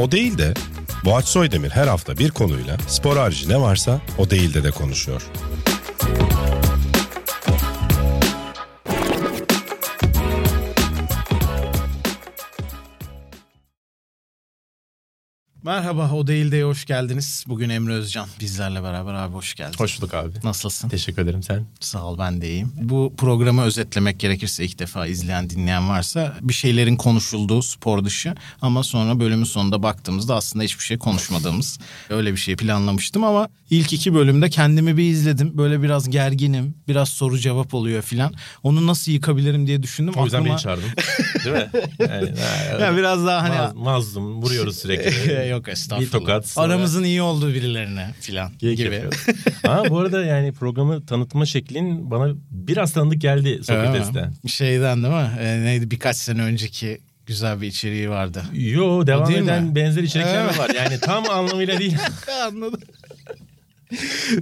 O değil de Boğaç Soydemir her hafta bir konuyla spor harici ne varsa o değil de de konuşuyor. Merhaba, O Değil De'ye hoş geldiniz. Bugün Emre Özcan bizlerle beraber abi hoş geldin. Hoş bulduk abi. Nasılsın? Teşekkür ederim sen. Sağ ol ben de iyiyim. Bu programı özetlemek gerekirse ilk defa izleyen dinleyen varsa bir şeylerin konuşulduğu spor dışı ama sonra bölümün sonunda baktığımızda aslında hiçbir şey konuşmadığımız öyle bir şey planlamıştım ama ilk iki bölümde kendimi bir izledim. Böyle biraz gerginim, biraz soru cevap oluyor filan. Onu nasıl yıkabilirim diye düşündüm. O yüzden Aklıma... beni çağırdın. Değil mi? Yani, ya biraz daha hani maz, mazlum vuruyoruz sürekli. Yok estağfurullah. Bir tokat. sonra- Aramızın iyi olduğu birilerine filan gibi. yapıyoruz. Ama bu arada yani programı tanıtma şeklin bana biraz tanıdık geldi Sokrates'ten. Şeyden değil mi? Ee, neydi birkaç sene önceki güzel bir içeriği vardı. Yo devam eden mi? benzer içerikler de var. Yani tam anlamıyla değil. Anladım.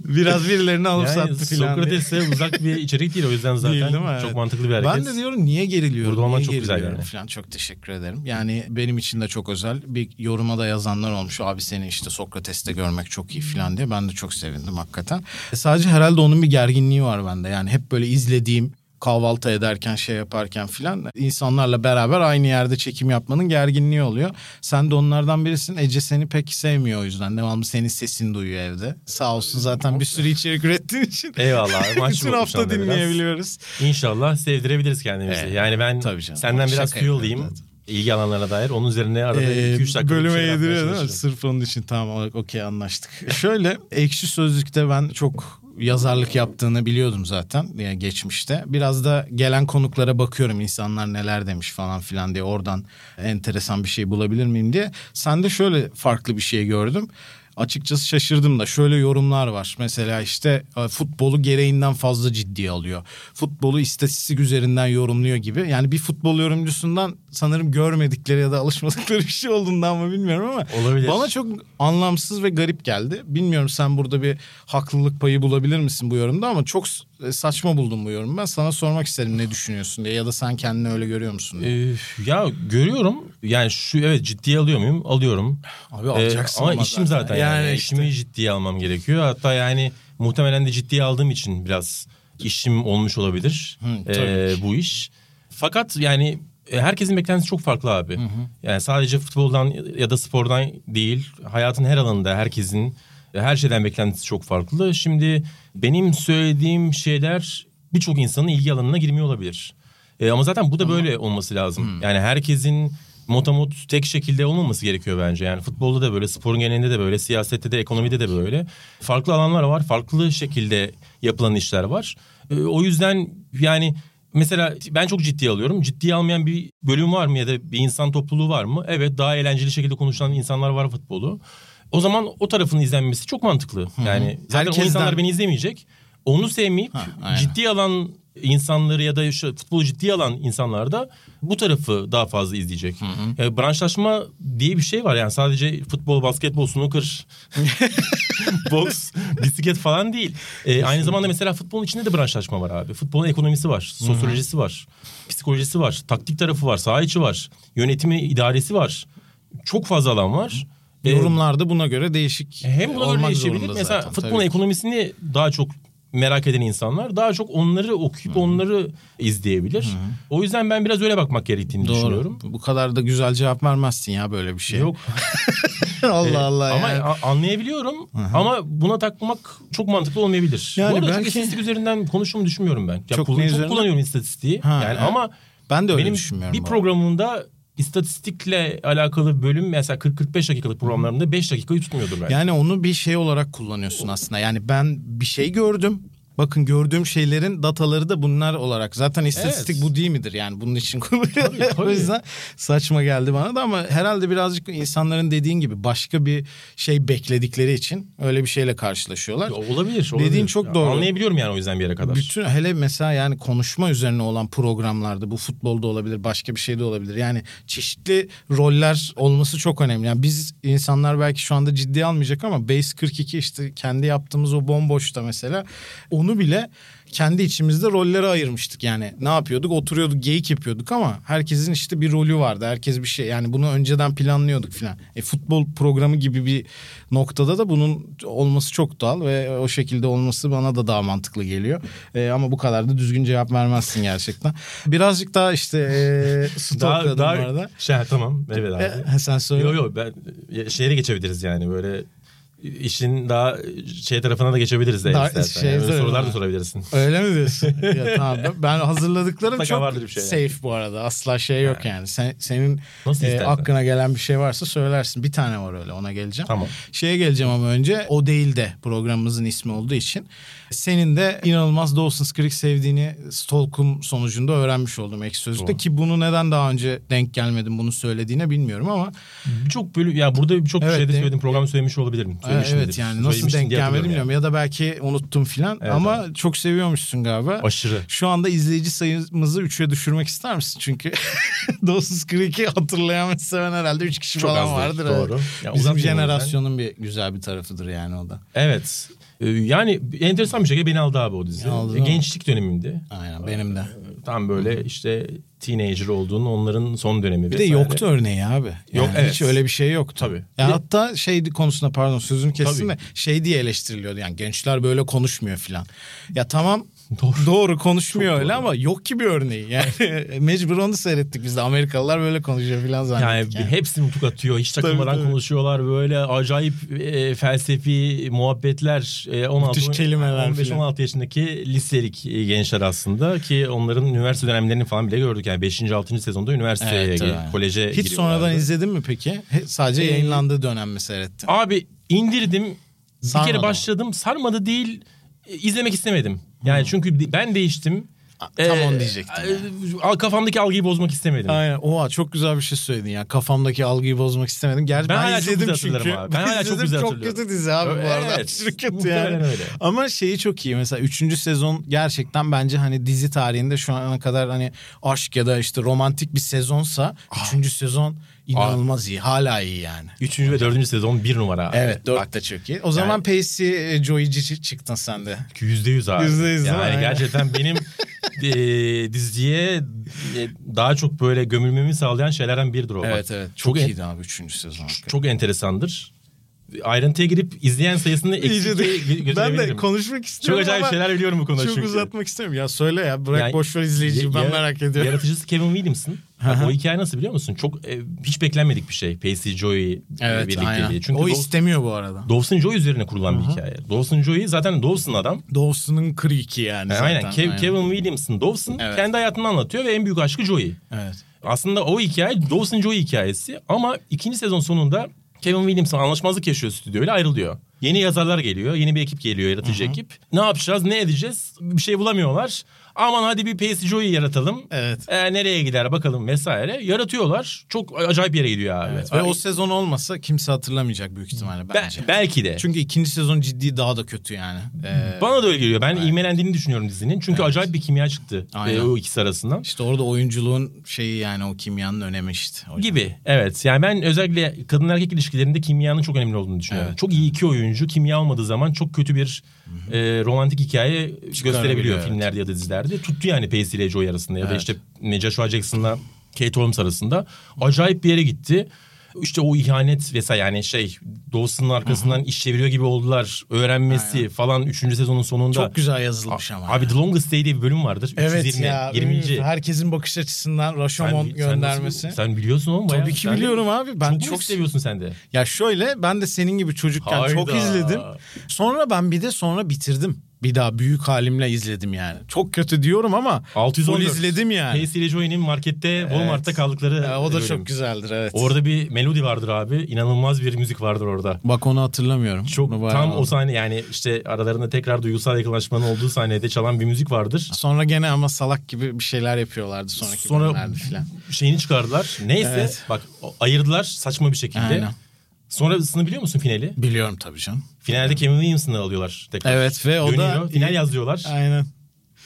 Biraz birilerini alıp yani sattı filan. Sokrates'e uzak bir içerik değil o yüzden zaten Değil, değil mi? çok Evet. mantıklı bir hareket. Ben de diyorum niye geriliyorum? Burada niye çok güzel yani. Falan. Çok teşekkür ederim. Yani benim için de çok özel. Bir yoruma da yazanlar olmuş. Abi seni işte Sokrates'te görmek çok iyi falan diye. Ben de çok sevindim hakikaten. E, sadece herhalde onun bir gerginliği var bende. Yani hep böyle izlediğim kahvaltı ederken şey yaparken filan insanlarla beraber aynı yerde çekim yapmanın gerginliği oluyor. Sen de onlardan birisin. Ece seni pek sevmiyor o yüzden. Devamlı senin sesini duyuyor evde. Sağ olsun zaten bir sürü içerik ürettiğin için. Eyvallah. Maç Bütün hafta anda biraz. dinleyebiliyoruz. İnşallah sevdirebiliriz kendimizi. Evet. Yani ben Tabii canım. senden biraz Şaka tüy olayım. zaten. ilgi alanlarına dair. Onun üzerine arada Ee, 2-3 dakika bölüme şey yediriyor değil mi? Sırf onun için tamam okey anlaştık. Şöyle ekşi sözlükte ben çok yazarlık yaptığını biliyordum zaten yani geçmişte. Biraz da gelen konuklara bakıyorum insanlar neler demiş falan filan diye oradan enteresan bir şey bulabilir miyim diye. Sen de şöyle farklı bir şey gördüm. Açıkçası şaşırdım da şöyle yorumlar var. Mesela işte e, futbolu gereğinden fazla ciddiye alıyor. Futbolu istatistik üzerinden yorumluyor gibi. Yani bir futbol yorumcusundan sanırım görmedikleri ya da alışmadıkları bir şey olduğundan mı bilmiyorum ama Olabilir. bana çok anlamsız ve garip geldi. Bilmiyorum sen burada bir haklılık payı bulabilir misin bu yorumda ama çok saçma buldum bu yorumu. Ben sana sormak istedim ne düşünüyorsun diye ya da sen kendini öyle görüyor musun diye. Ee, ya görüyorum. Yani şu evet ciddiye alıyor muyum? Alıyorum. Abi Ee, alacaksın ama ama işim zaten. Yani, Yani işimi işte. ciddiye almam gerekiyor. Hatta yani muhtemelen de ciddiye aldığım için biraz işim olmuş olabilir. Hı, ee, bu iş. Fakat yani e, herkesin beklentisi çok farklı abi. Yani sadece futboldan ya da spordan değil, hayatın her alanında herkesin e, her şeyden beklentisi çok farklı. Şimdi benim söylediğim şeyler birçok insanın ilgi alanına girmiyor olabilir. E, ama zaten bu da böyle olması lazım. Yani herkesin motamot tek şekilde olmaması gerekiyor bence. Yani futbolda da böyle, sporun genelinde de böyle, siyasette de, ekonomide de böyle. Farklı alanlar var, farklı şekilde yapılan işler var. E, o yüzden yani mesela ben çok ciddiye alıyorum. Ciddiye almayan bir bölüm var mı ya da bir insan topluluğu var mı? Evet daha eğlenceli şekilde konuşulan insanlar var futbolu. O zaman o tarafın izlenmesi çok mantıklı. Yani zaten o Herkesten- insanlar beni izlemeyecek. Onu sevmeyip Ha, aynen. ciddiye alan insanları ya da şu futbolu ciddiye alan insanlar da bu tarafı daha fazla izleyecek. E, branşlaşma diye bir şey var yani sadece futbol, basketbol, snooker, boks, bisiklet falan değil. E, aynı zamanda mesela futbolun içinde de branşlaşma var abi. Futbolun ekonomisi var, sosyolojisi var, psikolojisi var, taktik tarafı var, saha içi var, yönetimi, idaresi var. Çok fazla alan var. E, Yorumlarda buna göre değişik hem buna göre olmak değişebilir. zorunda Mesela zaten, futbolun tabii ki. ekonomisini daha çok merak eden insanlar daha çok onları okuyup onları izleyebilir. O yüzden ben biraz öyle bakmak gerektiğini Doğru. düşünüyorum. Bu kadar da güzel cevap vermezsin ya böyle bir şey. Yok. Allah Ee, Allah ama yani. a- anlayabiliyorum ama buna takmak çok mantıklı olmayabilir. Yani Bu arada belki- çok istatistik üzerinden konuştuğumu düşünmüyorum ben. Ya Çok kullan- ne çok kullanıyorum istatistiği. Ha, yani ha. ama Ben de öyle benim düşünmüyorum. bir bu arada. programımda istatistikle alakalı bölüm mesela 40-45 dakikalık programlarımda 5 dakikayı tutmuyordur belki. Yani onu bir şey olarak kullanıyorsun aslında. Yani ben bir şey gördüm. Bakın gördüğüm şeylerin dataları da bunlar olarak. Zaten istatistik Evet. bu değil midir yani bunun için tabii. o yüzden saçma geldi bana da ama herhalde birazcık insanların dediğin gibi başka bir şey bekledikleri için öyle bir şeyle karşılaşıyorlar. Olabilir, olabilir. Dediğin çok Ya, doğru. Anlayabiliyorum yani o yüzden bir yere kadar. Bütün hele mesela yani konuşma üzerine olan programlarda bu futbolda olabilir başka bir şey de olabilir. Yani çeşitli roller olması çok önemli. Yani biz insanlar belki şu anda ciddiye almayacak ama Base 42 işte kendi yaptığımız o bomboşta mesela onu onu bile kendi içimizde rollere ayırmıştık. Yani ne yapıyorduk? Oturuyorduk, geyik yapıyorduk ama herkesin işte bir rolü vardı. Herkes bir şey yani bunu önceden planlıyorduk falan. E, futbol programı gibi bir noktada da bunun olması çok doğal ve o şekilde olması bana da daha mantıklı geliyor. E, ama bu kadar da düzgün cevap vermezsin gerçekten. Birazcık daha işte e, stokladım daha, bu arada. Şey, tamam evet abi. E, sen söyle. Yok yok ben şeye de geçebiliriz yani böyle işin daha şey tarafına da geçebiliriz de Daha istersen. şey Yani öyle sorular da sorabilirsin. Öyle mi diyorsun? ya tamam ben- hazırladıklarım çok bir şeyler. safe bu arada. Asla şey yok yani. Sen, senin Nasıl e, istersen. aklına gelen bir şey varsa söylersin. Bir tane var öyle ona geleceğim. Tamam. Şeye geleceğim ama önce o değil de programımızın ismi olduğu için. Senin de inanılmaz Dawson's Creek sevdiğini Stalk'um sonucunda öğrenmiş oldum ek sözlükte. Ki bunu neden daha önce denk gelmedim bunu söylediğine bilmiyorum ama Birçok bölüm ya burada birçok Evet, şeyde de- söyledim programı söylemiş olabilirim. Söylemiş evet yani nasıl denk hatırlıyorum bilmiyorum. Ya da belki unuttum filan Evet, ama çok seviyormuşsun galiba. Aşırı. Şu anda izleyici sayımızı 3'e düşürmek ister misin? Çünkü Dawson's Creek'i hatırlayan ve seven herhalde 3 kişi Çok falan azdır, vardır. doğru. Evet. Ya Bizim jenerasyonun bir güzel bir tarafıdır yani o da. Evet. Ee, Yani enteresan bir şekilde beni aldı abi o dizi. Aldı, E? Gençlik dönemimdi. Aynen benim de. Tam böyle işte teenager olduğun onların son dönemi. Bir de yoktu örneği abi. Yani Yok, evet. Hiç öyle bir şey yoktu. Tabii. Yani Bir de- hatta şey konusunda pardon sözünü kestim de şey diye eleştiriliyordu yani gençler böyle konuşmuyor filan. Ya tamam Doğru. doğru, konuşmuyor Çok öyle doğru. ama yok ki bir örneği. Yani mecbur onu seyrettik biz de Amerikalılar böyle konuşuyor filan Yani, zannettik. Yani, hepsi nutuk atıyor. Hiç takılmadan Tabii, tabii. konuşuyorlar. Böyle acayip e, felsefi muhabbetler. E, 16, Müthiş kelimeler 15-16 yaşındaki liselik e, gençler aslında. Ki onların üniversite dönemlerini falan bile gördük. Yani 5. 6. sezonda üniversiteye, Evet, tabii. koleje Hiç giriyorlardı. sonradan izledin mi peki? Sadece Ee, yayınlandığı dönem mi seyrettin? Abi indirdim. Bir Sarmadı kere mı? başladım. Sarmadı değil. E, izlemek istemedim. Yani çünkü di- ben değiştim. Tam Ee, onu diyecektim. e, al- kafamdaki algıyı bozmak istemedim. Aynen. Oha çok güzel bir şey söyledin ya. Kafamdaki algıyı bozmak istemedim. Gerçi Ben ben, hala çok izledim güzel çünkü. abi. Ben hala çok güzel çok kötü dizi abi bu arada. Evet, Aşırı kötü yani. öyle. Ama şeyi çok iyi. Mesela 3. sezon gerçekten bence hani dizi tarihinde şu ana kadar hani aşk ya da işte romantik bir sezonsa 3. sezon inanılmaz iyi. Hala iyi yani. Üçüncü ve dördüncü sezon bir numara. Evet 4 de çok iyi. O zaman Pacey e, Joey'ci çıktın sen de. Yüzde yüz abi. Yüzde yüz? Yani Aynen. gerçekten benim e, diziye e, daha çok böyle gömülmemi sağlayan şeylerden biridir o. Bak, Evet evet. Çok, Çok en- iyiydi abi 3. sezon. Çok enteresandır. Ayrıntıya girip izleyen sayısını İyice eksik de- diye gö- ben de konuşmak Çok istiyorum acayip ama şeyler biliyorum bu konuda çok çünkü. uzatmak istemiyorum. Ya söyle ya bırak Yani- boş ver izleyiciyi ben merak ediyorum. Yaratıcısı Kevin Williamson. Bak, o hikaye nasıl biliyor musun? Çok e, hiç beklenmedik bir şey. Pacey Joey e, Evet birlikteliği. aynen. Çünkü o Daw- istemiyor bu arada. Dawson Joy üzerine kurulan bir hikaye. Dawson Joy zaten Dawson adam. Dawson'ın Creek'i yani zaten. aynen. Kev- Kevin Williamson Dawson Evet. kendi hayatını anlatıyor ve en büyük aşkı Joey. Evet. Aslında o hikaye Dawson Joy hikayesi ama ikinci sezon sonunda Kevin Williamson anlaşmazlık yaşıyor stüdyoyla ayrılıyor. Yeni yazarlar geliyor, yeni bir ekip geliyor, yaratıcı ekip. Ne yapacağız, ne edeceğiz? Bir şey bulamıyorlar. Aman hadi bir Joy'u yaratalım. Evet. Ee, nereye gider bakalım vesaire. Yaratıyorlar. Çok acayip yere gidiyor abi. Evet. Ve o sezon olmasa kimse hatırlamayacak büyük ihtimalle Be- bence. belki de. Çünkü ikinci sezon ciddi daha da kötü yani. Ee, Bana da öyle geliyor. Ben ivmelendiğini düşünüyorum dizinin. Çünkü acayip bir kimya çıktı Aynen. e, o ikisi arasından. işte orada oyunculuğun şeyi yani o kimyanın önemi işte. Yüzden. Gibi. Evet. Yani ben özellikle kadın erkek ilişkilerinde kimyanın çok önemli olduğunu düşünüyorum. Evet. Çok iyi iki oyuncu kimya olmadığı zaman çok kötü bir e, romantik hikaye gösterebiliyor evet. filmlerde ya da dizilerde. Tuttu yani Pacey ile Joy arasında ya da Evet. işte Joshua Jackson'la Kate Holmes arasında. Acayip bir yere gitti. İşte o ihanet vesaire yani şey Dawson'ın arkasından iş çeviriyor gibi oldular. Öğrenmesi falan 3. sezonun sonunda. Çok güzel yazılmış ama. Abi The Longest Day diye bir bölüm vardır. evet 320, ya. 20. Herkesin bakış açısından Rashomon Sen- sen göndermesi. nasıl- Sen, biliyorsun oğlum bayağı. Tabii ki Sen de- biliyorum abi. Ben çok, çok çok seviyorsun sen de. Ya şöyle ben de senin gibi çocukken Hayda. çok izledim. Sonra ben bir de sonra bitirdim. Bir daha büyük halimle izledim yani. Çok kötü diyorum ama 614. full izledim yani. Pacey ile Joey'nin markette Walmart'ta kaldıkları Ya, o da bölüm. çok güzeldir evet. Orada bir melodi vardır abi. İnanılmaz bir müzik vardır orada. Bak onu hatırlamıyorum. Çok bayağı tam o sahne yani işte aralarında tekrar duygusal yakınlaşmanın olduğu sahnede çalan bir müzik vardır. Sonra gene ama salak gibi bir şeyler yapıyorlardı sonraki Sonra bölümlerde filan. şeyini çıkardılar. Neyse Evet. bak ayırdılar saçma bir şekilde. Aynen. Sonrasını biliyor musun finali? Biliyorum tabii canım. Finalde Kevin Williamson'ı alıyorlar tekrar. Evet ve o da- Dönüyor, final yaz diyorlar. Aynen.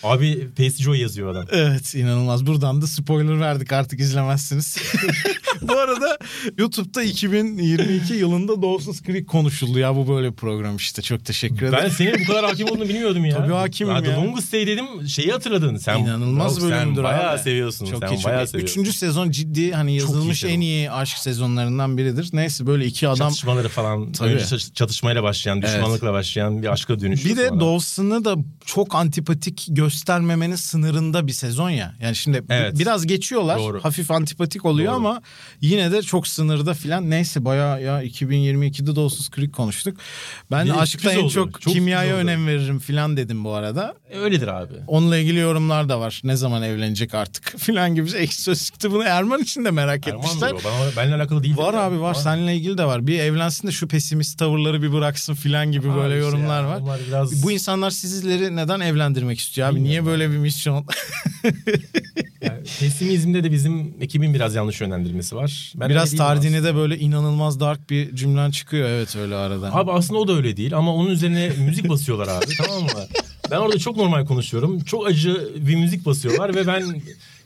Abi Pasty Joy yazıyor adam. Evet inanılmaz. Buradan da spoiler verdik artık izlemezsiniz. bu arada YouTube'da 2022 yılında Dawson's Creek konuşuldu ya bu böyle program işte. Çok teşekkür ederim. Ben senin bu kadar hakim olduğunu bilmiyordum ya. Tabii hakimim The ya. Longest Day dedim şeyi hatırladın. Sen, İnanılmaz Sen bölümdür bayağı abi. seviyorsun. Çok sen iyi. bayağı Çok, seviyorsun. üçüncü sezon ciddi hani yazılmış sezon. en iyi aşk sezonlarından biridir. Neyse böyle iki adam Çatışmaları falan. Tabii. Önce çat- çatışmayla başlayan, düşmanlıkla başlayan bir aşka dönüşüyor Bir de. Dawson'ı da çok antipatik göstermemenin sınırında bir sezon ya. Yani şimdi Evet. biraz geçiyorlar. Doğru. Hafif antipatik oluyor Doğru. ama yine de çok sınırda filan. Neyse bayağı ya 2022'de Dawson's Creek konuştuk. Ben Bir aşkta en oldu. çok, Çok kimyaya önem veririm filan dedim bu arada. E, Öyledir abi. Onunla ilgili yorumlar da var. Ne zaman evlenecek artık filan gibi. Ekşi Sözlük'te bunu Erman için de merak Erman'dır etmişler. o. Bana, benimle alakalı değil. Var abi var. Seninle ilgili de var. Bir evlensin de şu pesimist tavırları bir bıraksın filan gibi Abi böyle işte yorumlar ya, var. biraz- Bu insanlar sizleri neden evlendirmek istiyor abi? Bilmiyorum Niye böyle bir misyon? Yani pesimizmde de bizim ekibin biraz yanlış yönlendirmesi var. Ben Biraz Tardini de böyle inanılmaz dark bir cümlen çıkıyor evet öyle arada. Abi aslında o da öyle değil ama onun üzerine müzik basıyorlar abi tamam mı? Ben orada çok normal konuşuyorum. Çok acı bir müzik basıyorlar ve ben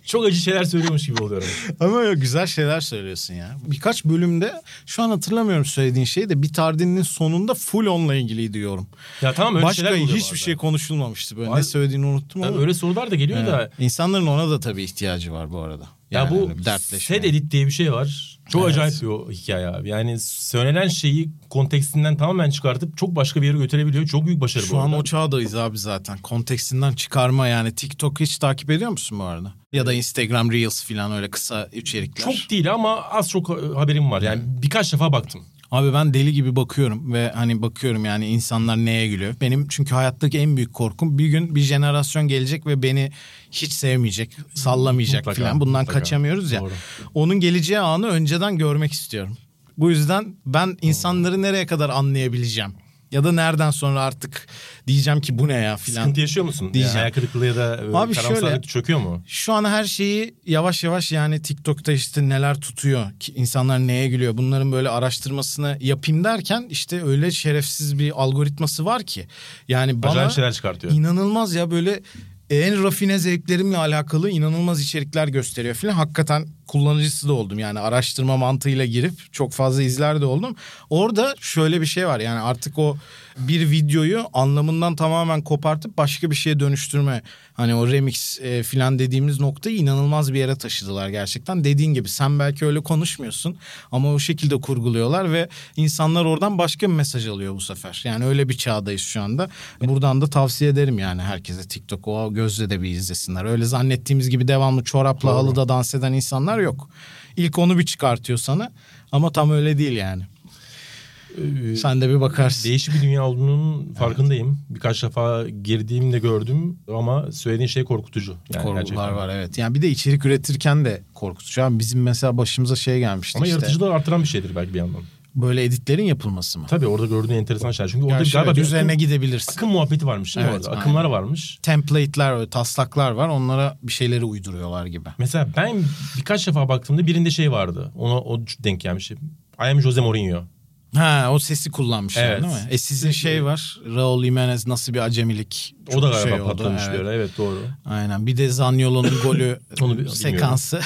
çok acı şeyler söylüyormuş gibi oluyorum. Ama öyle güzel şeyler söylüyorsun ya. Birkaç bölümde şu an hatırlamıyorum söylediğin şeyi de bir Tardini'nin sonunda full onunla ilgili diyorum. Ya tamam öyle Başka şeyler hiçbir bazen. şey konuşulmamıştı böyle. Var- Ne söylediğini unuttum Yani ama. öyle sorular da geliyor Evet. da. İnsanların ona da tabii ihtiyacı var bu arada. Ya Yani bu bir dertleşme. set edit diye bir şey var. Çok Evet. acayip bir o hikaye abi. Yani söylenen şeyi kontekstinden tamamen çıkartıp çok başka bir yere götürebiliyor. Çok büyük başarı bu Şu an o çağdayız abi zaten. Kontekstinden çıkarma yani. TikTok hiç takip ediyor musun bu arada? Ya da Instagram Reels falan öyle kısa içerikler. Çok değil ama az çok haberim var. Yani birkaç defa baktım. Abi ben deli gibi bakıyorum ve hani bakıyorum yani insanlar neye gülüyor. Benim çünkü hayattaki en büyük korkum bir gün bir jenerasyon gelecek ve beni hiç sevmeyecek, sallamayacak Mutlaka, falan. Bundan mutlaka. kaçamıyoruz ya. Doğru. Onun geleceği anı önceden görmek istiyorum. Bu yüzden ben insanları nereye kadar anlayabileceğim? Ya da nereden sonra artık diyeceğim ki bu ne ya filan. Sıkıntı yaşıyor musun? Diyeceğim. Yani kırıklığı ya da e, Abi şöyle- çöküyor mu? Şu an her şeyi yavaş yavaş yani TikTok'ta işte neler tutuyor, ki insanlar neye gülüyor bunların böyle araştırmasını yapayım derken işte öyle şerefsiz bir algoritması var ki. Yani bana Acayip şeyler çıkartıyor. inanılmaz ya böyle en rafine zevklerimle alakalı inanılmaz içerikler gösteriyor falan. Hakikaten kullanıcısı da oldum yani araştırma mantığıyla girip çok fazla izler de oldum. Orada şöyle bir şey var yani artık o bir videoyu anlamından tamamen kopartıp başka bir şeye dönüştürme hani o remix e, falan dediğimiz noktayı inanılmaz bir yere taşıdılar gerçekten. Dediğin gibi sen belki öyle konuşmuyorsun ama o şekilde kurguluyorlar ve insanlar oradan başka bir mesaj alıyor bu sefer. Yani öyle bir çağdayız şu anda. Buradan da tavsiye ederim yani herkese TikTok o gözle de bir izlesinler. Öyle zannettiğimiz gibi devamlı çorapla halıda dans eden insanlar yok. İlk onu bir çıkartıyor sana ama tam öyle değil yani. Sen de bir bakarsın. Değişik bir dünya olduğunun farkındayım. Birkaç defa girdiğimde gördüm ama söylediğin şey korkutucu. Yani Korkular gerçekten. var evet. Yani bir de içerik üretirken de korkutucu. Abi bizim mesela başımıza şey gelmişti Ama işte. yaratıcılığı artıran bir şeydir belki bir yandan. Böyle editlerin yapılması mı? Tabii orada gördüğün enteresan şeyler. Çünkü orada Gerçi galiba evet, bir üzerine akım, gidebilirsin. akım muhabbeti varmış Evet, orada? aynen. Akımlar varmış. Template'ler, öyle taslaklar var. Onlara bir şeyleri uyduruyorlar gibi. Mesela ben birkaç defa baktığımda birinde şey vardı. Ona o denk gelmiş. I am Jose Mourinho. Ha o sesi kullanmışlar Evet. değil mi? E sizin şey var. Raul Jimenez nasıl bir acemilik. O Çok da galiba şey oldu, patlamış evet. Evet doğru. Aynen. Bir de Zaniolo'nun golü Onu bilmiyorum. sekansı.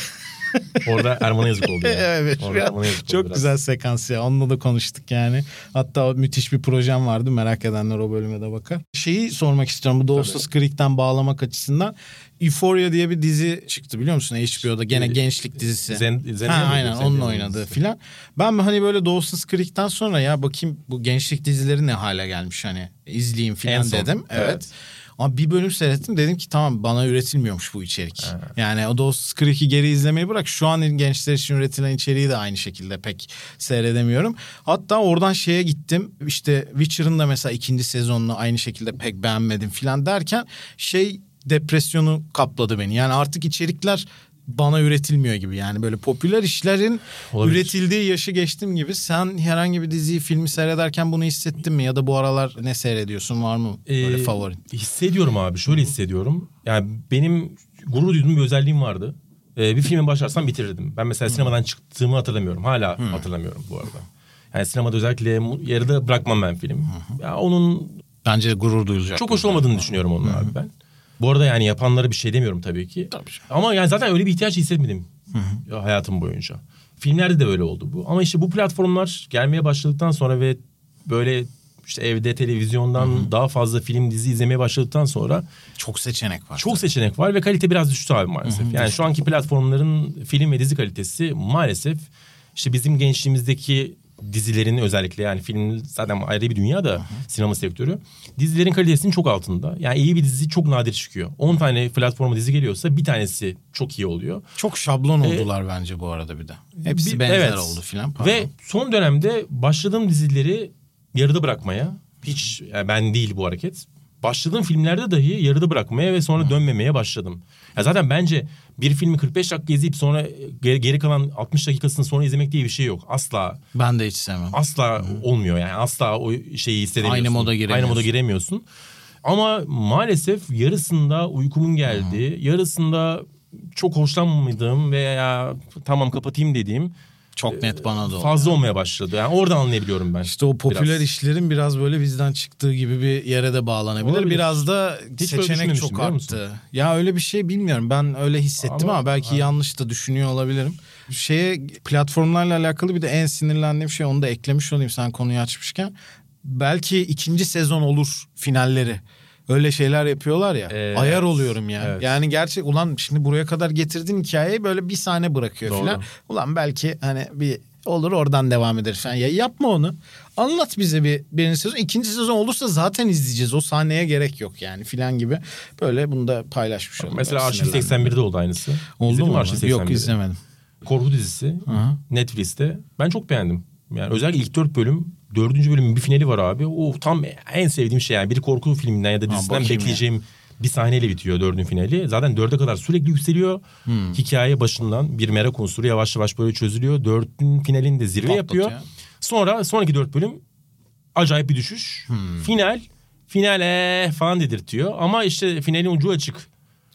Orada Erman'a yazık oldu. Yani. evet. Orada. Erman'a yazık oldu Çok biraz. güzel sekans ya. Onunla da konuştuk yani. Hatta müthiş bir projem vardı. Merak edenler o bölüme de bakar. Şeyi sormak istiyorum. Bu Dawson's Creek'ten bağlamak açısından. Euphoria diye bir dizi çıktı biliyor musun HBO'da. Gene Ee, gençlik dizisi. Zen- Zen- ha, aynen Zen- onun oynadığı filan. Ben hani böyle Dawson's Creek'ten sonra ya bakayım bu gençlik dizileri ne hale gelmiş hani izleyeyim filan dedim. Evet. evet. Ama bir bölüm seyrettim dedim ki tamam bana üretilmiyormuş bu içerik. Yani o Dawson's Creek'i geri izlemeyi bırak şu an gençler için üretilen içeriği de aynı şekilde pek seyredemiyorum. Hatta oradan şeye gittim işte Witcher'ın da mesela ikinci sezonunu aynı şekilde pek beğenmedim filan derken şey depresyonu kapladı beni. Yani artık içerikler bana üretilmiyor gibi yani böyle popüler işlerin Olabilir. üretildiği yaşı geçtim gibi. Sen herhangi bir diziyi filmi seyrederken bunu hissettin mi ya da bu aralar ne seyrediyorsun var mı böyle Ee, favorin? Hissediyorum abi. Şöyle hissediyorum. Yani benim gurur duyduğum bir özelliğim vardı. Ee, bir filme başlarsam bitirirdim. Ben mesela sinemadan çıktığımı hatırlamıyorum. Hala hatırlamıyorum bu arada. Yani sinemada özellikle yarıda bırakmam ben film. Ya onun Bence gurur duyulacak. çok hoş olmadığını düşünüyorum onun abi ben. Bu arada yani yapanlara bir şey demiyorum tabii ki. Tabii. Ama yani zaten öyle bir ihtiyaç hissetmedim ya hayatım boyunca. Filmlerde de böyle oldu bu. Ama işte bu platformlar gelmeye başladıktan sonra ve böyle işte evde televizyondan daha fazla film dizi izlemeye başladıktan sonra Çok seçenek var. çok seçenek var ve kalite biraz düştü abi maalesef. yani şu anki platformların film ve dizi kalitesi maalesef işte bizim gençliğimizdeki dizilerin özellikle yani film zaten ayrı bir dünya da sinema sektörü. Dizilerin kalitesinin çok altında. Yani iyi bir dizi çok nadir çıkıyor. 10 tane platforma dizi geliyorsa bir tanesi çok iyi oluyor. Çok şablon oldular bence bu arada bir de. Hepsi Bir- benzer evet. oldu filan. Ve son dönemde başladığım dizileri yarıda bırakmaya hiç yani ben değil bu hareket. Başladığım filmlerde dahi yarıda bırakmaya ve sonra dönmemeye başladım. Ya zaten bence bir filmi 45 dakika izleyip sonra geri, geri kalan 60 dakikasını sonra izlemek diye bir şey yok. Asla ben de hiç sevmem. asla olmuyor yani asla o şeyi hissedemiyorsun. Aynı moda Aynı giremiyorsun. moda giremiyorsun. Ama maalesef yarısında uykumun geldi. Yarısında çok hoşlanmadığım veya tamam kapatayım dediğim Çok net bana da oldu. fazla olmaya başladı. Yani oradan anlayabiliyorum ben. İşte o popüler biraz. işlerin biraz böyle bizden çıktığı gibi bir yere de bağlanabilir. Olabilir. Biraz da Hiç seçenek çok arttı. Ya öyle bir şey bilmiyorum. Ben öyle hissettim ama, Ama- belki yanlış da düşünüyor olabilirim. Şeye platformlarla alakalı bir de en sinirlendiğim şey onu da eklemiş olayım sen konuyu açmışken. Belki ikinci sezon olur finalleri. Öyle şeyler yapıyorlar ya. Evet. Ayar oluyorum ya. Evet. Yani gerçek ulan şimdi buraya kadar getirdin hikayeyi böyle bir sahne bırakıyor Doğru. filan. Ulan belki hani bir olur oradan devam eder falan. Ya yapma onu. Anlat bize bir birinci sezon. ikinci sezon olursa zaten izleyeceğiz. O sahneye gerek yok yani filan gibi. Böyle bunu da paylaşmış oldum. Mesela Arşiv sinirlendim. 81'de oldu aynısı. Oldu İzledin mu? Arşiv 81'i? Yok izlemedim. Korku dizisi Aha. Netflix'te. Ben çok beğendim. Yani özellikle ilk dört bölüm, dördüncü bölümün bir finali var abi. O tam en sevdiğim şey yani. Bir korku filminden ya da dizisinden bakayım bekleyeceğim bir sahneyle bitiyor dördüncü finali. Zaten dörde kadar sürekli yükseliyor. Hmm. Hikaye başından bir merak unsuru yavaş yavaş böyle çözülüyor. Dördün finalinde zirve Patlatıyor. yapıyor. Sonra sonraki dört bölüm acayip bir düşüş. Hmm. Final finale falan dedirtiyor. Ama işte finalin ucu açık.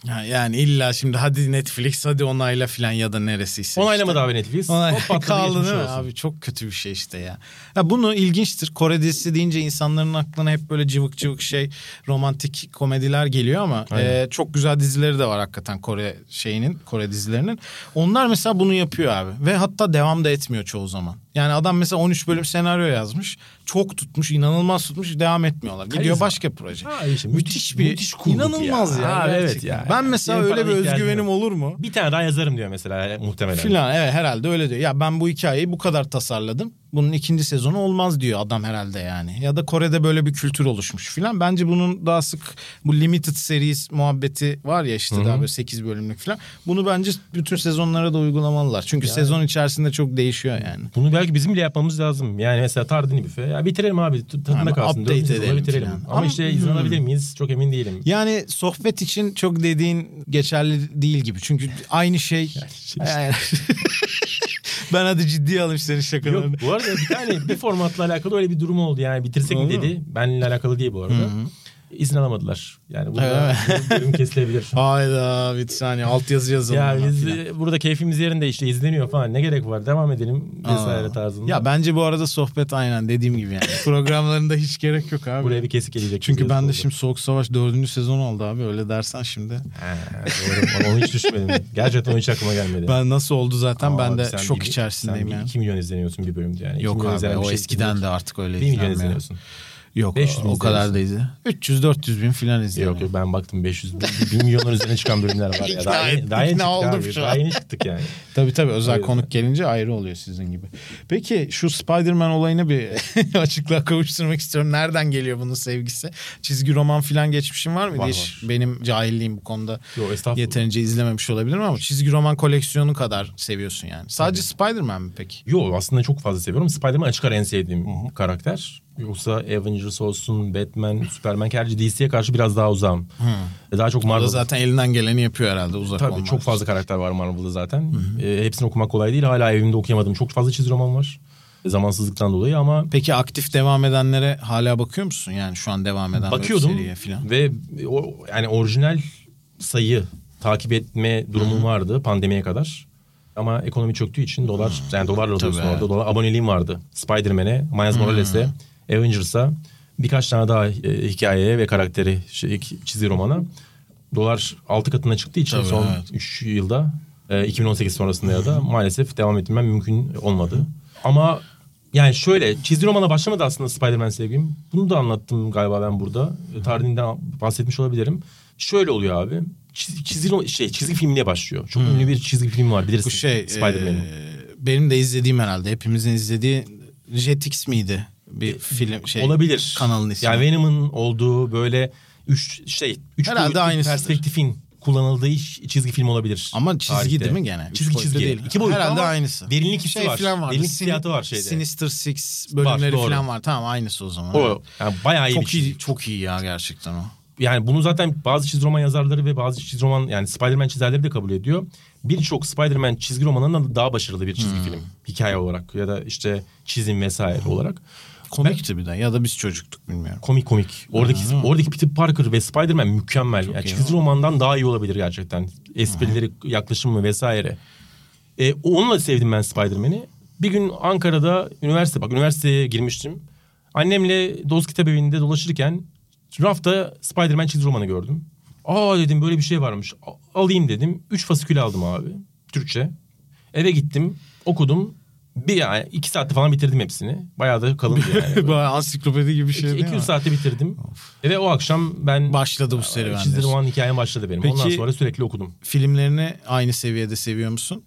Ya yani illa şimdi hadi Netflix hadi onayla filan ya da neresiyse. Onaylamadı işte. abi Netflix. Onay- kaldı değil mi? olsun. Abi çok kötü bir şey işte ya. ya. Bunu ilginçtir. Kore dizisi deyince insanların aklına hep böyle cıvık cıvık şey romantik komediler geliyor ama Aynen. e, çok güzel dizileri de var hakikaten Kore şeyinin Kore dizilerinin. Onlar mesela bunu yapıyor abi ve hatta devam da etmiyor çoğu zaman. Yani adam mesela 13 bölüm senaryo yazmış. Çok tutmuş, inanılmaz tutmuş, devam etmiyorlar. Gidiyor Karizma. başka proje. Ha işte müthiş bir müthiş inanılmaz ya. ya. Ha, evet ya. Ben mesela Benim öyle bir özgüvenim yok. olur mu? Bir tane daha yazarım diyor mesela muhtemelen. Filan evet herhalde öyle diyor. Ya ben bu hikayeyi bu kadar tasarladım. Bunun ikinci sezonu olmaz diyor adam herhalde yani. Ya da Kore'de böyle bir kültür oluşmuş filan. Bence bunun daha sık bu limited series muhabbeti var ya işte daha böyle 8 bölümlük filan. Bunu bence bütün sezonlara da uygulamalılar. Çünkü sezon içerisinde çok değişiyor yani. Bunu belki bizim bile yapmamız lazım. Yani mesela Tardini büfe. Ya bitirelim abi. Tadına Ama kalsın. update edelim bitirelim. falan. Ama, Ama- işte izin alabilir miyiz? Çok emin değilim. Yani sohbet için çok dediğin geçerli değil gibi. Çünkü aynı şey. Yani- ben hadi ciddiye alayım senin şakalarını. Yok bu arada bir tane bir formatla alakalı öyle bir durum oldu. Yani bitirsek mi dedi. Benimle alakalı değil bu arada. İzin alamadılar. Yani burada bu bölüm kesilebilir. Hayda bir saniye altyazı yazalım. ya biz burada keyfimiz yerinde işte izleniyor falan. Ne gerek var? Devam edelim vesaire Aa. tarzında. Ya bence bu arada sohbet aynen dediğim gibi yani. Programlarında hiç gerek yok abi. Buraya bir kesik gelecek. Çünkü ben de oldu. şimdi Soğuk Savaş dördüncü sezon oldu abi öyle dersen şimdi. Ha, doğru. Onu hiç düşünmedim. Gerçekten hiç aklıma gelmedi. Ben nasıl oldu zaten Ama ben de şok bir- içerisindeyim sen yani. 2 milyon izleniyorsun bir bölümde yani. Yok abi o şey eskiden de artık öyle 1 milyon izleniyorsun. Yok 500 bin o kadar da izle. 300-400 bin filan izliyor. Yok yok ben baktım 500 1 milyonun üzerine çıkan bölümler var ya. Daha yeni, daha yeni çıktık oldum abi. şu Daha yeni çıktık yani. Tabii tabii özel konuk gelince ayrı oluyor sizin gibi. Peki şu Spider-Man olayını bir açıklığa kavuşturmak istiyorum. Nereden geliyor bunun sevgisi? Çizgi roman falan geçmişin var mıydı? Var, Hiç var. Benim cahilliğim bu konuda Yok estağfurullah. yeterince izlememiş olabilirim ama çizgi roman koleksiyonu kadar seviyorsun yani. Sadece Spider-Man mi peki? Yok aslında çok fazla seviyorum. Spider-Man açık ara en sevdiğim karakter. Yoksa Avengers olsun, Batman, Superman, gerçi DC'ye karşı biraz daha uzağım. Daha çok Marvel. zaten elinden geleni yapıyor herhalde uzak Tabii olmak çok fazla karakter var Marvel'da zaten. Ee, hepsini okumak kolay değil. Hala evimde okuyamadığım çok fazla çizgi roman var. E, Zamansızlıktan dolayı ama Peki aktif devam edenlere hala bakıyor musun? Yani şu an devam eden bakıyordum seriye falan. ve o yani orijinal sayı takip etme durumum vardı pandemiye kadar. Ama ekonomi çöktüğü için dolar yani dolarla alıyorsun orada. Dolar aboneliğim vardı. Spider-Man'e, Miles Morales'e, Avengers'a birkaç tane daha e, hikayeye ve karakteri şey, çizgi romana. Dolar 6 katına çıktığı için Tabii, son evet. 3 yılda e, 2018 sonrasında ya da maalesef devam ettirmem mümkün olmadı. Ama yani şöyle çizgi romana başlamadı aslında Spider-Man sevgim. Bunu da anlattım galiba ben burada. E, Tarihinden bahsetmiş olabilirim. Şöyle oluyor abi. Çizgi, şey, çizgi filmine başlıyor. Çok ünlü bir çizgi film var bilirsin. Bu şey Spider-Man'in. e, benim de izlediğim herhalde. Hepimizin izlediği Jetix miydi? Bir film şey. Olabilir. Kanalın ismi. Yani Venom'ın olduğu böyle üç şey üç Herhalde boyutlu aynısıdır. perspektifin kullanıldığı çizgi film olabilir. Ama çizgi tarihte. değil mi gene? Çizgi çizgi. değil. İki boyutlu Herhalde ama aynısı. Derinlik hissi şey var. falan vardı. Derinlik Sin- hissiyatı var şeyde. Sinister Six bölümleri doğru. falan var. Tamam aynısı o zaman. O yani bayağı iyi bir çok çizgi. iyi, çok iyi ya gerçekten o. Yani bunu zaten bazı çizgi roman yazarları ve bazı çizgi roman yani Spider-Man çizerleri de kabul ediyor. Birçok Spider-Man çizgi romanından daha başarılı bir Hmm. çizgi film. Hikaye olarak ya da işte çizim vesaire olarak. Komikti bir de ya da biz çocuktuk bilmiyorum. Komik komik. Oradaki oradaki Peter Parker ve Spider-Man mükemmel. Yani çizgi romandan daha iyi olabilir gerçekten. Esprileri, yaklaşımı vesaire. E, onunla sevdim ben Spider-Man'i. Bir gün Ankara'da üniversite bak üniversiteye girmiştim. Annemle Dost Kitap Evi'nde dolaşırken rafta Spider-Man çizgi romanı gördüm. Aa dedim böyle bir şey varmış. Alayım dedim. Üç fasikül aldım abi. Türkçe. Eve gittim. Okudum. Bir yani iki saatte falan bitirdim hepsini. Bayağı da kalındı yani. Bayağı ansiklopedi gibi bir şey değil 200 mi? saatte bitirdim. Ve o akşam ben Başladı bu serüven. çizgi diyorsun. roman hikayem başladı benim. Peki- Ondan sonra sürekli okudum. Filmlerini aynı seviyede seviyor musun?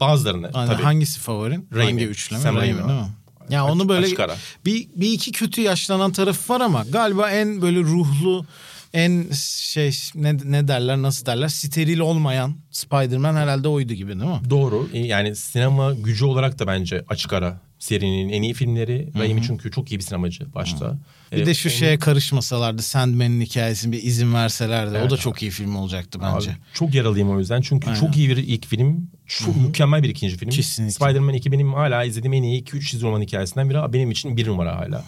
Bazılarını Hani tabii. hangisi favorin? Raimi. Hangi üçleme? Sam Raimi Raimi. değil mi? Ya Açık- onu böyle açık ara. bir, bir iki kötü yaşlanan tarafı var ama galiba en böyle ruhlu en şey ne, ne derler nasıl derler steril olmayan Spider-Man herhalde oydu gibi değil mi? Doğru. E, Yani sinema gücü olarak da bence açık ara serinin en iyi filmleri. Raimi çünkü çok iyi bir sinemacı başta. Bir E, de şu onun- şeye karışmasalardı Sandman'in hikayesini bir izin verselerdi o Evet. da çok iyi film olacaktı Abi, bence. çok yaralıyım o yüzden. Çünkü Aynen. çok iyi bir ilk film. Çok mükemmel bir ikinci film. Kesinlikle. Spider-Man 2 benim hala izlediğim en iyi 2-3 çizgi roman hikayesinden biri. Benim için bir numara hala.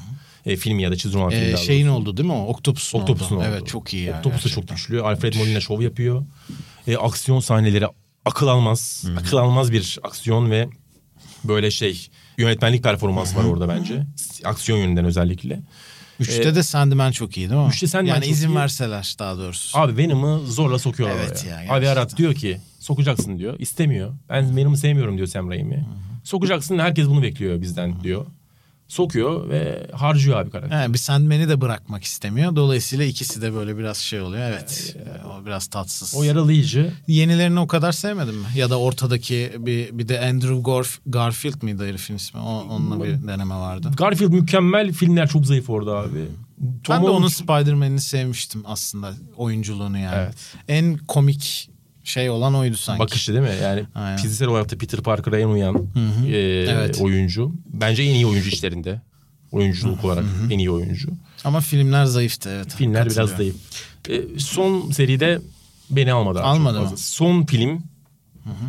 E, film ya da çizgi roman filmi Ee, daha şeyin doğrusu. oldu değil mi o? Octopus'un, Octopus'un oldu. oldu. Evet çok iyi ya. Octopus da çok gerçekten. güçlü. Alfred Molina şov yapıyor. E, aksiyon sahneleri akıl almaz. Akıl almaz bir aksiyon ve böyle şey yönetmenlik performansı var orada bence. Aksiyon yönünden özellikle. Üçte de Sandman çok iyi değil mi? Ee, Üçte Sandman yani çok izin iyi. verseler daha doğrusu. Abi Venom'ı zorla sokuyorlar Evet oraya. ya, Abi gerçekten. Arat diyor ki sokacaksın diyor. İstemiyor. Ben Venom'u sevmiyorum diyor Sam Raimi. Sokacaksın herkes bunu bekliyor bizden diyor. Sokuyor ve harcıyor abi karakter. He, bir Sandman'i de bırakmak istemiyor. Dolayısıyla ikisi de böyle biraz şey oluyor. Evet. e, O biraz tatsız. O yaralayıcı. Yenilerini o kadar sevmedin mi? Ya da ortadaki bir, bir de Andrew Garf- Garfield miydi herifin ismi? O, onunla bir deneme vardı. Garfield mükemmel. Filmler çok zayıf orada abi. Tom ben de onun Spider-Man'ini sevmiştim aslında. Oyunculuğunu yani. Evet. En komik şey olan oydu sanki. Bakışı değil mi? Yani Aynen. fiziksel olarak da Peter Parker'a en uyan e, Evet. oyuncu. Bence en iyi oyuncu işlerinde. Oyunculuk olarak en iyi oyuncu. Ama filmler zayıftı evet. Filmler biraz zayıf. E, son seride beni almadı. Almadı mı? Son film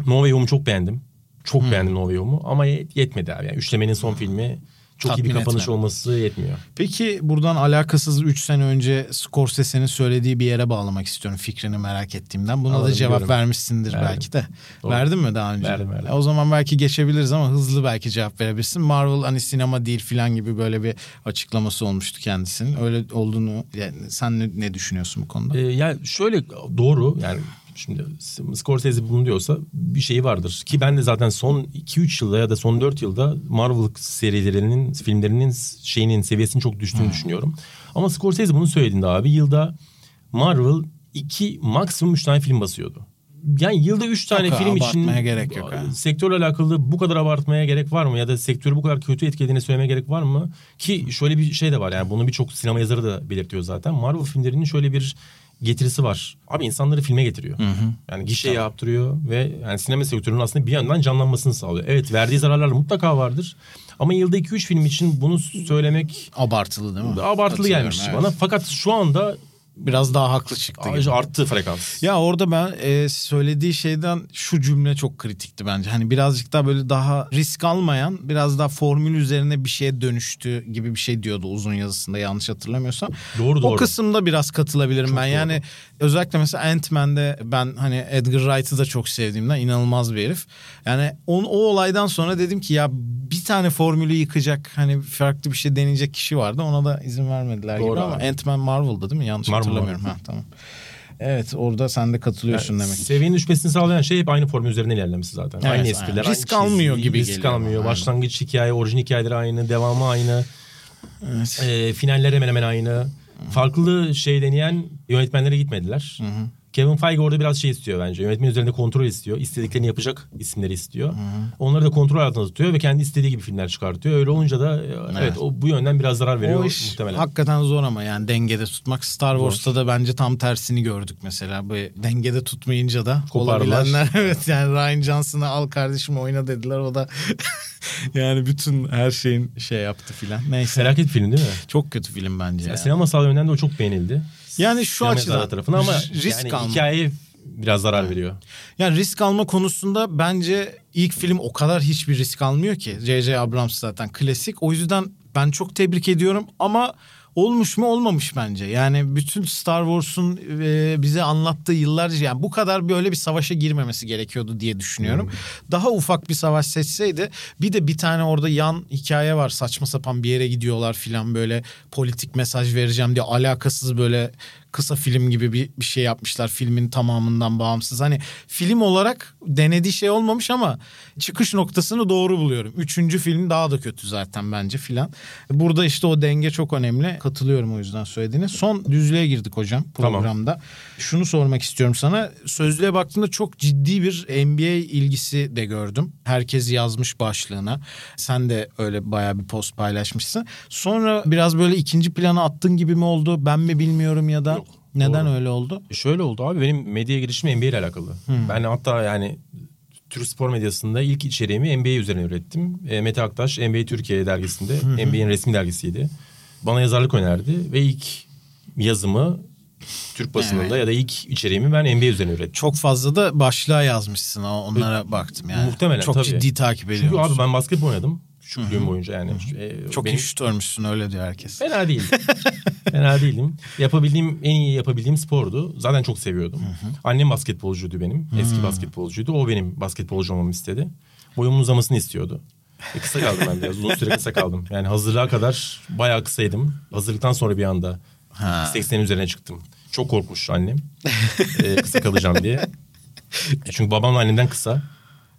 No Way Home'u çok beğendim. Çok beğendim No Way Home'u ama yet- yetmedi abi. Yani üçlemenin son filmi çok iyi bir kapanış etmedi. olması yetmiyor. Peki buradan alakasız 3 sene önce Scorsese'nin söylediği bir yere bağlamak istiyorum fikrini merak ettiğimden. Buna da Anladım, cevap biliyorum. vermişsindir Verdim. belki de. Doğru. Verdin mi daha önce? Verdim, verdim. E, O zaman belki geçebiliriz ama hızlı belki cevap verebilirsin. Marvel hani sinema değil falan gibi böyle bir açıklaması olmuştu kendisinin. Öyle olduğunu yani sen ne, ne düşünüyorsun bu konuda? Ee, yani şöyle doğru yani şimdi Scorsese bunu diyorsa bir şeyi vardır. Ki ben de zaten son 2-3 yılda ya da son 4 yılda Marvel serilerinin, filmlerinin şeyinin seviyesinin çok düştüğünü düşünüyorum. Ama Scorsese bunu söylediğinde abi yılda Marvel 2 maksimum 3 tane film basıyordu. Yani yılda 3 tane Yok, film için gerek yok sektörle alakalı bu kadar abartmaya gerek var mı? Ya da sektörü bu kadar kötü etkilediğini söylemeye gerek var mı? Ki şöyle bir şey de var yani bunu birçok sinema yazarı da belirtiyor zaten. Marvel filmlerinin şöyle bir getirisi var. Abi insanları filme getiriyor. Yani gişe yaptırıyor ve yani sinema sektörünün aslında bir yandan canlanmasını sağlıyor. Evet verdiği zararlar mutlaka vardır. Ama yılda 2-3 film için bunu söylemek Abartılı değil mi? abartılı Katılıyorum, gelmiş evet. bana. Fakat şu anda Biraz daha haklı çıktı. gibi. arttı frekans. Ya orada ben e, söylediği şeyden şu cümle çok kritikti bence. Hani birazcık daha böyle daha risk almayan, biraz daha formül üzerine bir şeye dönüştü gibi bir şey diyordu uzun yazısında yanlış hatırlamıyorsam. Doğru, O doğru. kısımda biraz katılabilirim Çok ben. doğru. Yani özellikle mesela Ant-Man'de ben hani Edgar Wright'ı da çok sevdiğimden inanılmaz bir herif. Yani on, o olaydan sonra dedim ki ya bir tane formülü yıkacak hani farklı bir şey deneyecek kişi vardı. Ona da izin vermediler Doğru gibi ama abi. Ant-Man Marvel'da değil mi? Yanlış Marvel, hatırlamıyorum. Ha, tamam. Evet orada sen de katılıyorsun demek. Seviyenin düşmesini sağlayan şey hep aynı formül üzerine ilerlemesi zaten. Evet, aynı aynen. espriler. Risk aynı almıyor gibi Risk geliyor almıyor. bana, Başlangıç hikaye, orijin hikayeleri aynı, devamı aynı. Evet. E, finaller hemen hemen aynı. Farklı şey deneyen yönetmenlere gitmediler. Kevin Feige orada biraz şey istiyor bence. Yönetmen üzerinde kontrol istiyor. İstediklerini yapacak isimleri istiyor. Onları da kontrol altında tutuyor ve kendi istediği gibi filmler çıkartıyor. Öyle olunca da e, evet, o bu yönden biraz zarar veriyor O iş muhtemelen. hakikaten zor ama yani dengede tutmak. Star Wars'ta da bence tam tersini gördük mesela. Bu dengede tutmayınca da Kopardılar. olabilenler evet yani Ryan Johnson'a al kardeşim oyna dediler. O da yani bütün her şeyin şey yaptı filan. Neyse. Felaket film değil mi? Çok kötü film bence. Ya. ya. Sinemasal yönden de o çok beğenildi. Yani şu açıdan tarafına ama risk yani alma. hikaye biraz zarar veriyor. Yani risk alma konusunda bence ilk film o kadar hiçbir risk almıyor ki. J.J. Abrams zaten klasik. O yüzden ben çok tebrik ediyorum ama olmuş mu olmamış bence. Yani bütün Star Wars'un e, bize anlattığı yıllarca yani bu kadar böyle bir savaşa girmemesi gerekiyordu diye düşünüyorum. Daha ufak bir savaş seçseydi bir de bir tane orada yan hikaye var. Saçma sapan bir yere gidiyorlar filan böyle politik mesaj vereceğim diye alakasız böyle kısa film gibi bir, bir şey yapmışlar filmin tamamından bağımsız. Hani film olarak denediği şey olmamış ama çıkış noktasını doğru buluyorum. Üçüncü film daha da kötü zaten bence filan. Burada işte o denge çok önemli. Katılıyorum o yüzden söylediğine. Son düzlüğe girdik hocam Tamam. programda. Şunu sormak istiyorum sana. Sözlüğe baktığımda çok ciddi bir NBA ilgisi de gördüm. Herkes yazmış başlığına. Sen de öyle bayağı bir post paylaşmışsın. Sonra biraz böyle ikinci plana attın gibi mi oldu? Ben mi bilmiyorum ya da neden doğru. öyle oldu? Şöyle oldu abi benim medya girişim NBA ile alakalı. Ben hatta yani Türk spor medyasında ilk içeriğimi NBA üzerine ürettim. E, Mete Aktaş NBA Türkiye dergisinde NBA'nin resmi dergisiydi. Bana yazarlık önerdi ve ilk yazımı Türk basınında Evet. ya da ilk içeriğimi ben NBA üzerine ürettim. Çok fazla da başlığa yazmışsın. Onlara baktım yani. Muhtemelen, Çok tabii. ciddi takip Çünkü ediyorum. abi ben basketbol oynadım. Küçüklüğüm boyunca yani. E, Çok benim- iyi şutörmüşsün öyle diyor herkes. Fena değildim. Fena değildim. Yapabildiğim en iyi yapabildiğim spordu. Zaten çok seviyordum. Annem basketbolcuydu benim. Eski basketbolcuydu. O benim basketbolcu olmamı istedi. Boyumun uzamasını istiyordu. E, kısa kaldım ben biraz. Uzun süre kısa kaldım. Yani hazırlığa kadar bayağı kısaydım. Hazırlıktan sonra bir anda Ha. 80'in üzerine çıktım. Çok korkmuş annem. E, kısa kalacağım diye. E, çünkü babam annemden kısa.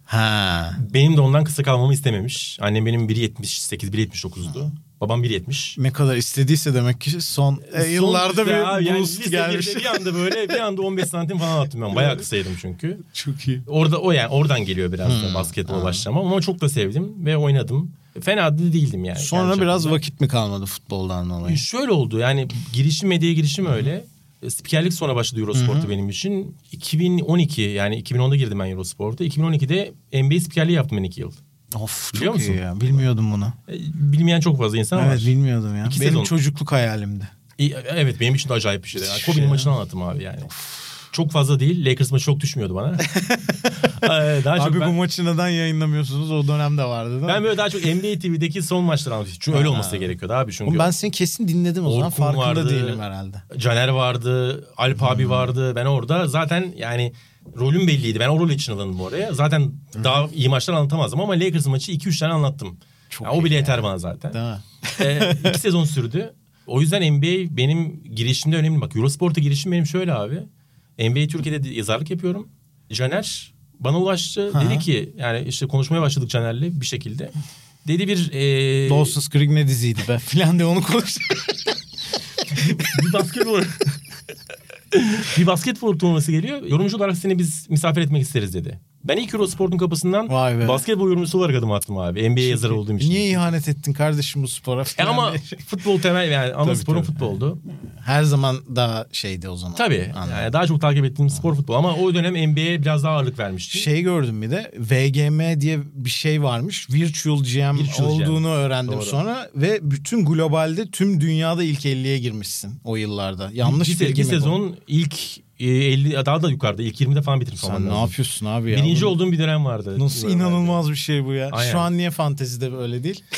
Ha. Benim de ondan kısa kalmamı istememiş. Annem benim 1.78, 1.79'du. Babam 1.70. Ne kadar istediyse demek ki son e, yıllarda Son bir abi, yani boost gelmiş. Bir anda böyle bir anda 15 santim falan attım ben. Bayağı kısaydım çünkü. Çok iyi. Orada o yani oradan geliyor biraz Hmm. da basketbola başlamam ama çok da sevdim ve oynadım. Fena da değildim yani. Sonra kendi biraz vakit mi kalmadı futboldan dolayı? Şöyle oldu yani girişim medyaya girişim öyle. E, Spikerlik sonra başladı Eurosport'ta benim için. 2012 yani 2010'da girdim ben Eurosport'a. 2012'de NBA spikerliği yaptım ben iki yıl. Of Biliyor çok musun? iyi ya. Bilmiyordum bunu. E, Bilmeyen çok fazla insan var. Evet bilmiyordum ya. İki Benim sezon. çocukluk hayalimdi. Evet benim için de acayip bir şeydi. Yani Kobe'nin Şey- maçını anlattım abi yani. Çok fazla değil. Lakers maçı çok düşmüyordu bana. Ee, daha çok Abi ben, bu maçı neden yayınlamıyorsunuz? O dönemde vardı değil mi? ben böyle daha çok NBA TV'deki son maçları anlatıyorum. Çünkü öyle olması da gerekiyordu abi. Çünkü Oğlum ben seni kesin dinledim o zaman. Orkun Farkında vardı. değilim herhalde. Caner vardı, Alp Hmm. abi vardı. Ben orada zaten yani rolüm belliydi. Ben o rol için alındım oraya. Zaten daha iyi maçlar anlatamazdım ama Lakers maçı 2-3 tane anlattım. Çok Ya o bile yeter bana zaten. Değil mi? ee, iki sezon sürdü. O yüzden NBA benim girişimde önemli. Bak Eurosport'a girişim benim şöyle abi. NBA Türkiye'de de yazarlık yapıyorum. Caner bana ulaştı. Ha. Dedi ki yani işte konuşmaya başladık Caner'le bir şekilde. Dedi bir... E, Dawson's Creek ne diziydi be filan diye onu konuş. bir basketbol... bir basketbol turnuvası geliyor. Yorumcu olarak seni biz misafir etmek isteriz dedi. Ben ilk Eurosport'un kapısından Vay be. basketbol yorumcusu olarak adım attım abi. NBA yazarı olduğum için. Niye ihanet ettin kardeşim bu spora E ama futbol temel yani ana Tabii, futboldu. Her zaman daha şeydi o zaman. Tabii. Anladım. Yani daha çok takip ettiğim spor futbol ama o dönem NBA'ye biraz daha ağırlık vermiştim. Şey gördüm bir de VGM diye bir şey varmış. Virtual GM Virtual olduğunu GM. öğrendim Doğru. sonra ve bütün globalde tüm dünyada ilk 50'ye girmişsin o yıllarda. Yanlış bir, bilgi bir mi bu? sezon ilk 50 daha da yukarıda ilk 20'de falan bitirmiş Sen olman ne lazım. yapıyorsun abi ya? Birinci olduğum bir dönem vardı. Nasıl inanılmaz bir şey bu ya. Aynen. Şu an niye fantezide böyle değil?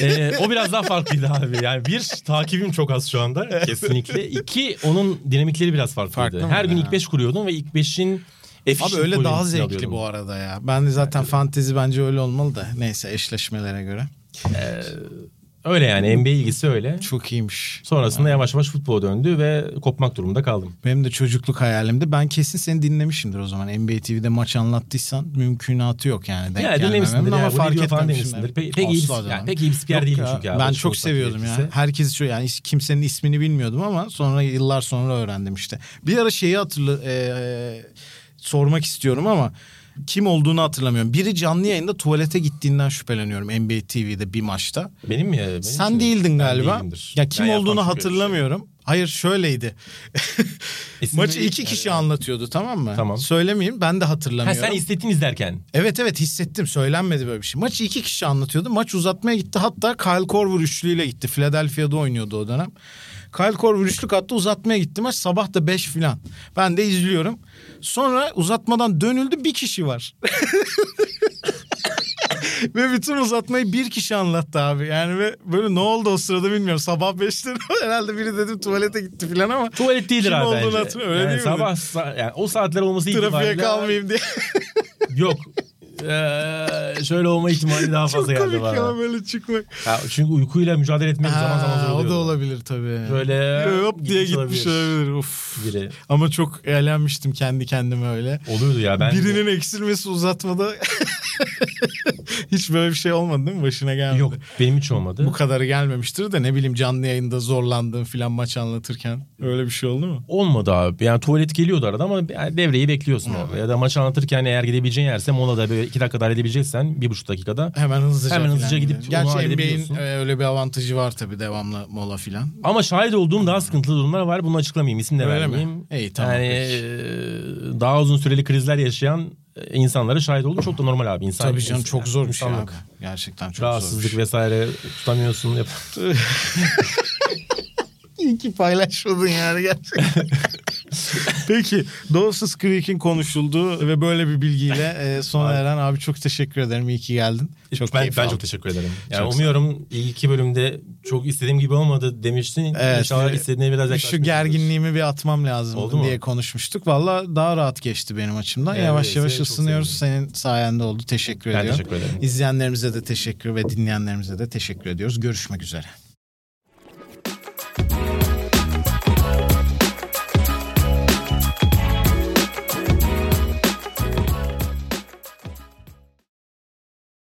Ee, o biraz daha farklıydı abi. Yani bir takibim çok az şu anda kesinlikle. İki onun dinamikleri biraz farklıydı. Farklı Her gün ya? ilk beş kuruyordum ve ilk beşin Abi öyle daha zevkli bu arada ya. Ben de zaten fantezi bence öyle olmalı da. Neyse eşleşmelere göre. Öyle yani NBA ilgisi öyle. Çok iyiymiş. Sonrasında yavaş yavaş futbola döndü ve kopmak durumunda kaldım. Benim de çocukluk hayalimdi. Ben kesin seni dinlemişimdir o zaman. NBA TV'de maç anlattıysan mümkünatı yok yani. Denk Ya dinlemişsindir ama ya. fark demişsindir. Pek, pek, iyi, yani pek iyi bir spiker değilim çünkü abi. Ben çok seviyordum ya. gerekirse. Herkes şu yani kimsenin ismini bilmiyordum ama sonra yıllar sonra öğrendim işte. Bir ara şeyi hatırla e, sormak istiyorum ama kim olduğunu hatırlamıyorum. Biri canlı yayında tuvalete gittiğinden şüpheleniyorum NBA TV'de bir maçta. Benim mi? Benim Sen için- değildin galiba. değilimdir. Ya kim Ben yapmam olduğunu çünkü öyle bir şey. hatırlamıyorum. Hayır şöyleydi. İsim Maçı iki kişi anlatıyordu tamam mı? Tamam. Söylemeyeyim ben de Ha, hatırlamıyorum. sen hissettin izlerken. Evet evet hissettim söylenmedi böyle bir şey. Maçı iki kişi anlatıyordu. Maç uzatmaya gitti hatta Kyle Korver üçlüyle gitti. Philadelphia'da oynuyordu o dönem. Kyle Korver üçlük attı uzatmaya gitti maç sabah da beş filan. Ben de izliyorum. Sonra uzatmadan dönüldü bir kişi var. ve bütün uzatmayı bir kişi anlattı abi. Yani ve böyle ne oldu o sırada bilmiyorum. Sabah beşte herhalde biri dedim tuvalete gitti filan ama. Tuvalet değildir Kim abi olduğunu bence. öyle yani değil mi? sabah sa- yani o saatler olması Trafiğe itibariyle... kalmayayım diye. Yok. Ee, şöyle olma ihtimali daha Çok fazla geldi komik bana. ya böyle çıkmak. Ya çünkü uykuyla mücadele etmek zaman zaman zor oluyor. O da olabilir tabii. Böyle hop diye gitmiş olabilir. olabilir. Uf. Biri. Ama çok eğlenmiştim kendi kendime öyle. Oluyordu ya ben. Birinin eksilmesi uzatmada hiç böyle bir şey olmadı değil mi? Başına gelmedi. Yok benim hiç olmadı. Bu kadarı gelmemiştir de ne bileyim canlı yayında zorlandığın filan maç anlatırken. Öyle bir şey oldu mu? Olmadı abi. Yani tuvalet geliyordu arada ama devreyi bekliyorsun orada. Ya da maç anlatırken eğer gidebileceğin yerse molada böyle iki dakikada halledebileceksen bir buçuk dakikada. Hemen hızlıca Hemen hızlıca gidip gidelim. onu Gerçi NBA'in halledebiliyorsun. e, öyle bir avantajı var tabii devamlı mola filan. Ama şahit olduğum daha sıkıntılı durumlar var. Bunu açıklamayayım. isim de Öyle mi? İyi, tamam, Yani peki. e, daha uzun süreli krizler yaşayan e, insanlara şahit oldum. Çok da normal abi. İnsan, Tabii canım çok zor bir şey abi. Gerçekten çok zor Rahatsızlık şey. vesaire tutamıyorsun. Yap- İyi ki paylaşmadın yani gerçekten. Peki Dawson's Creek'in konuşulduğu ve böyle bir bilgiyle e, sona eren abi çok teşekkür ederim. İyi ki geldin. Çok ben, ben aldım. çok teşekkür ederim. Yani Çok umuyorum ilk bölümde çok istediğim gibi olmadı demiştin. Evet, İnşallah e, istediğine biraz Şu yaklaşmışızdır. gerginliğimi bir atmam lazım Oldu mu? diye konuşmuştuk. Valla daha rahat geçti benim açımdan. Evet, yavaş yavaş ısınıyoruz. sevindim. Senin sayende oldu. Teşekkür Ben ediyorum. teşekkür ederim. İzleyenlerimize de teşekkür ve dinleyenlerimize de teşekkür ediyoruz. Görüşmek üzere.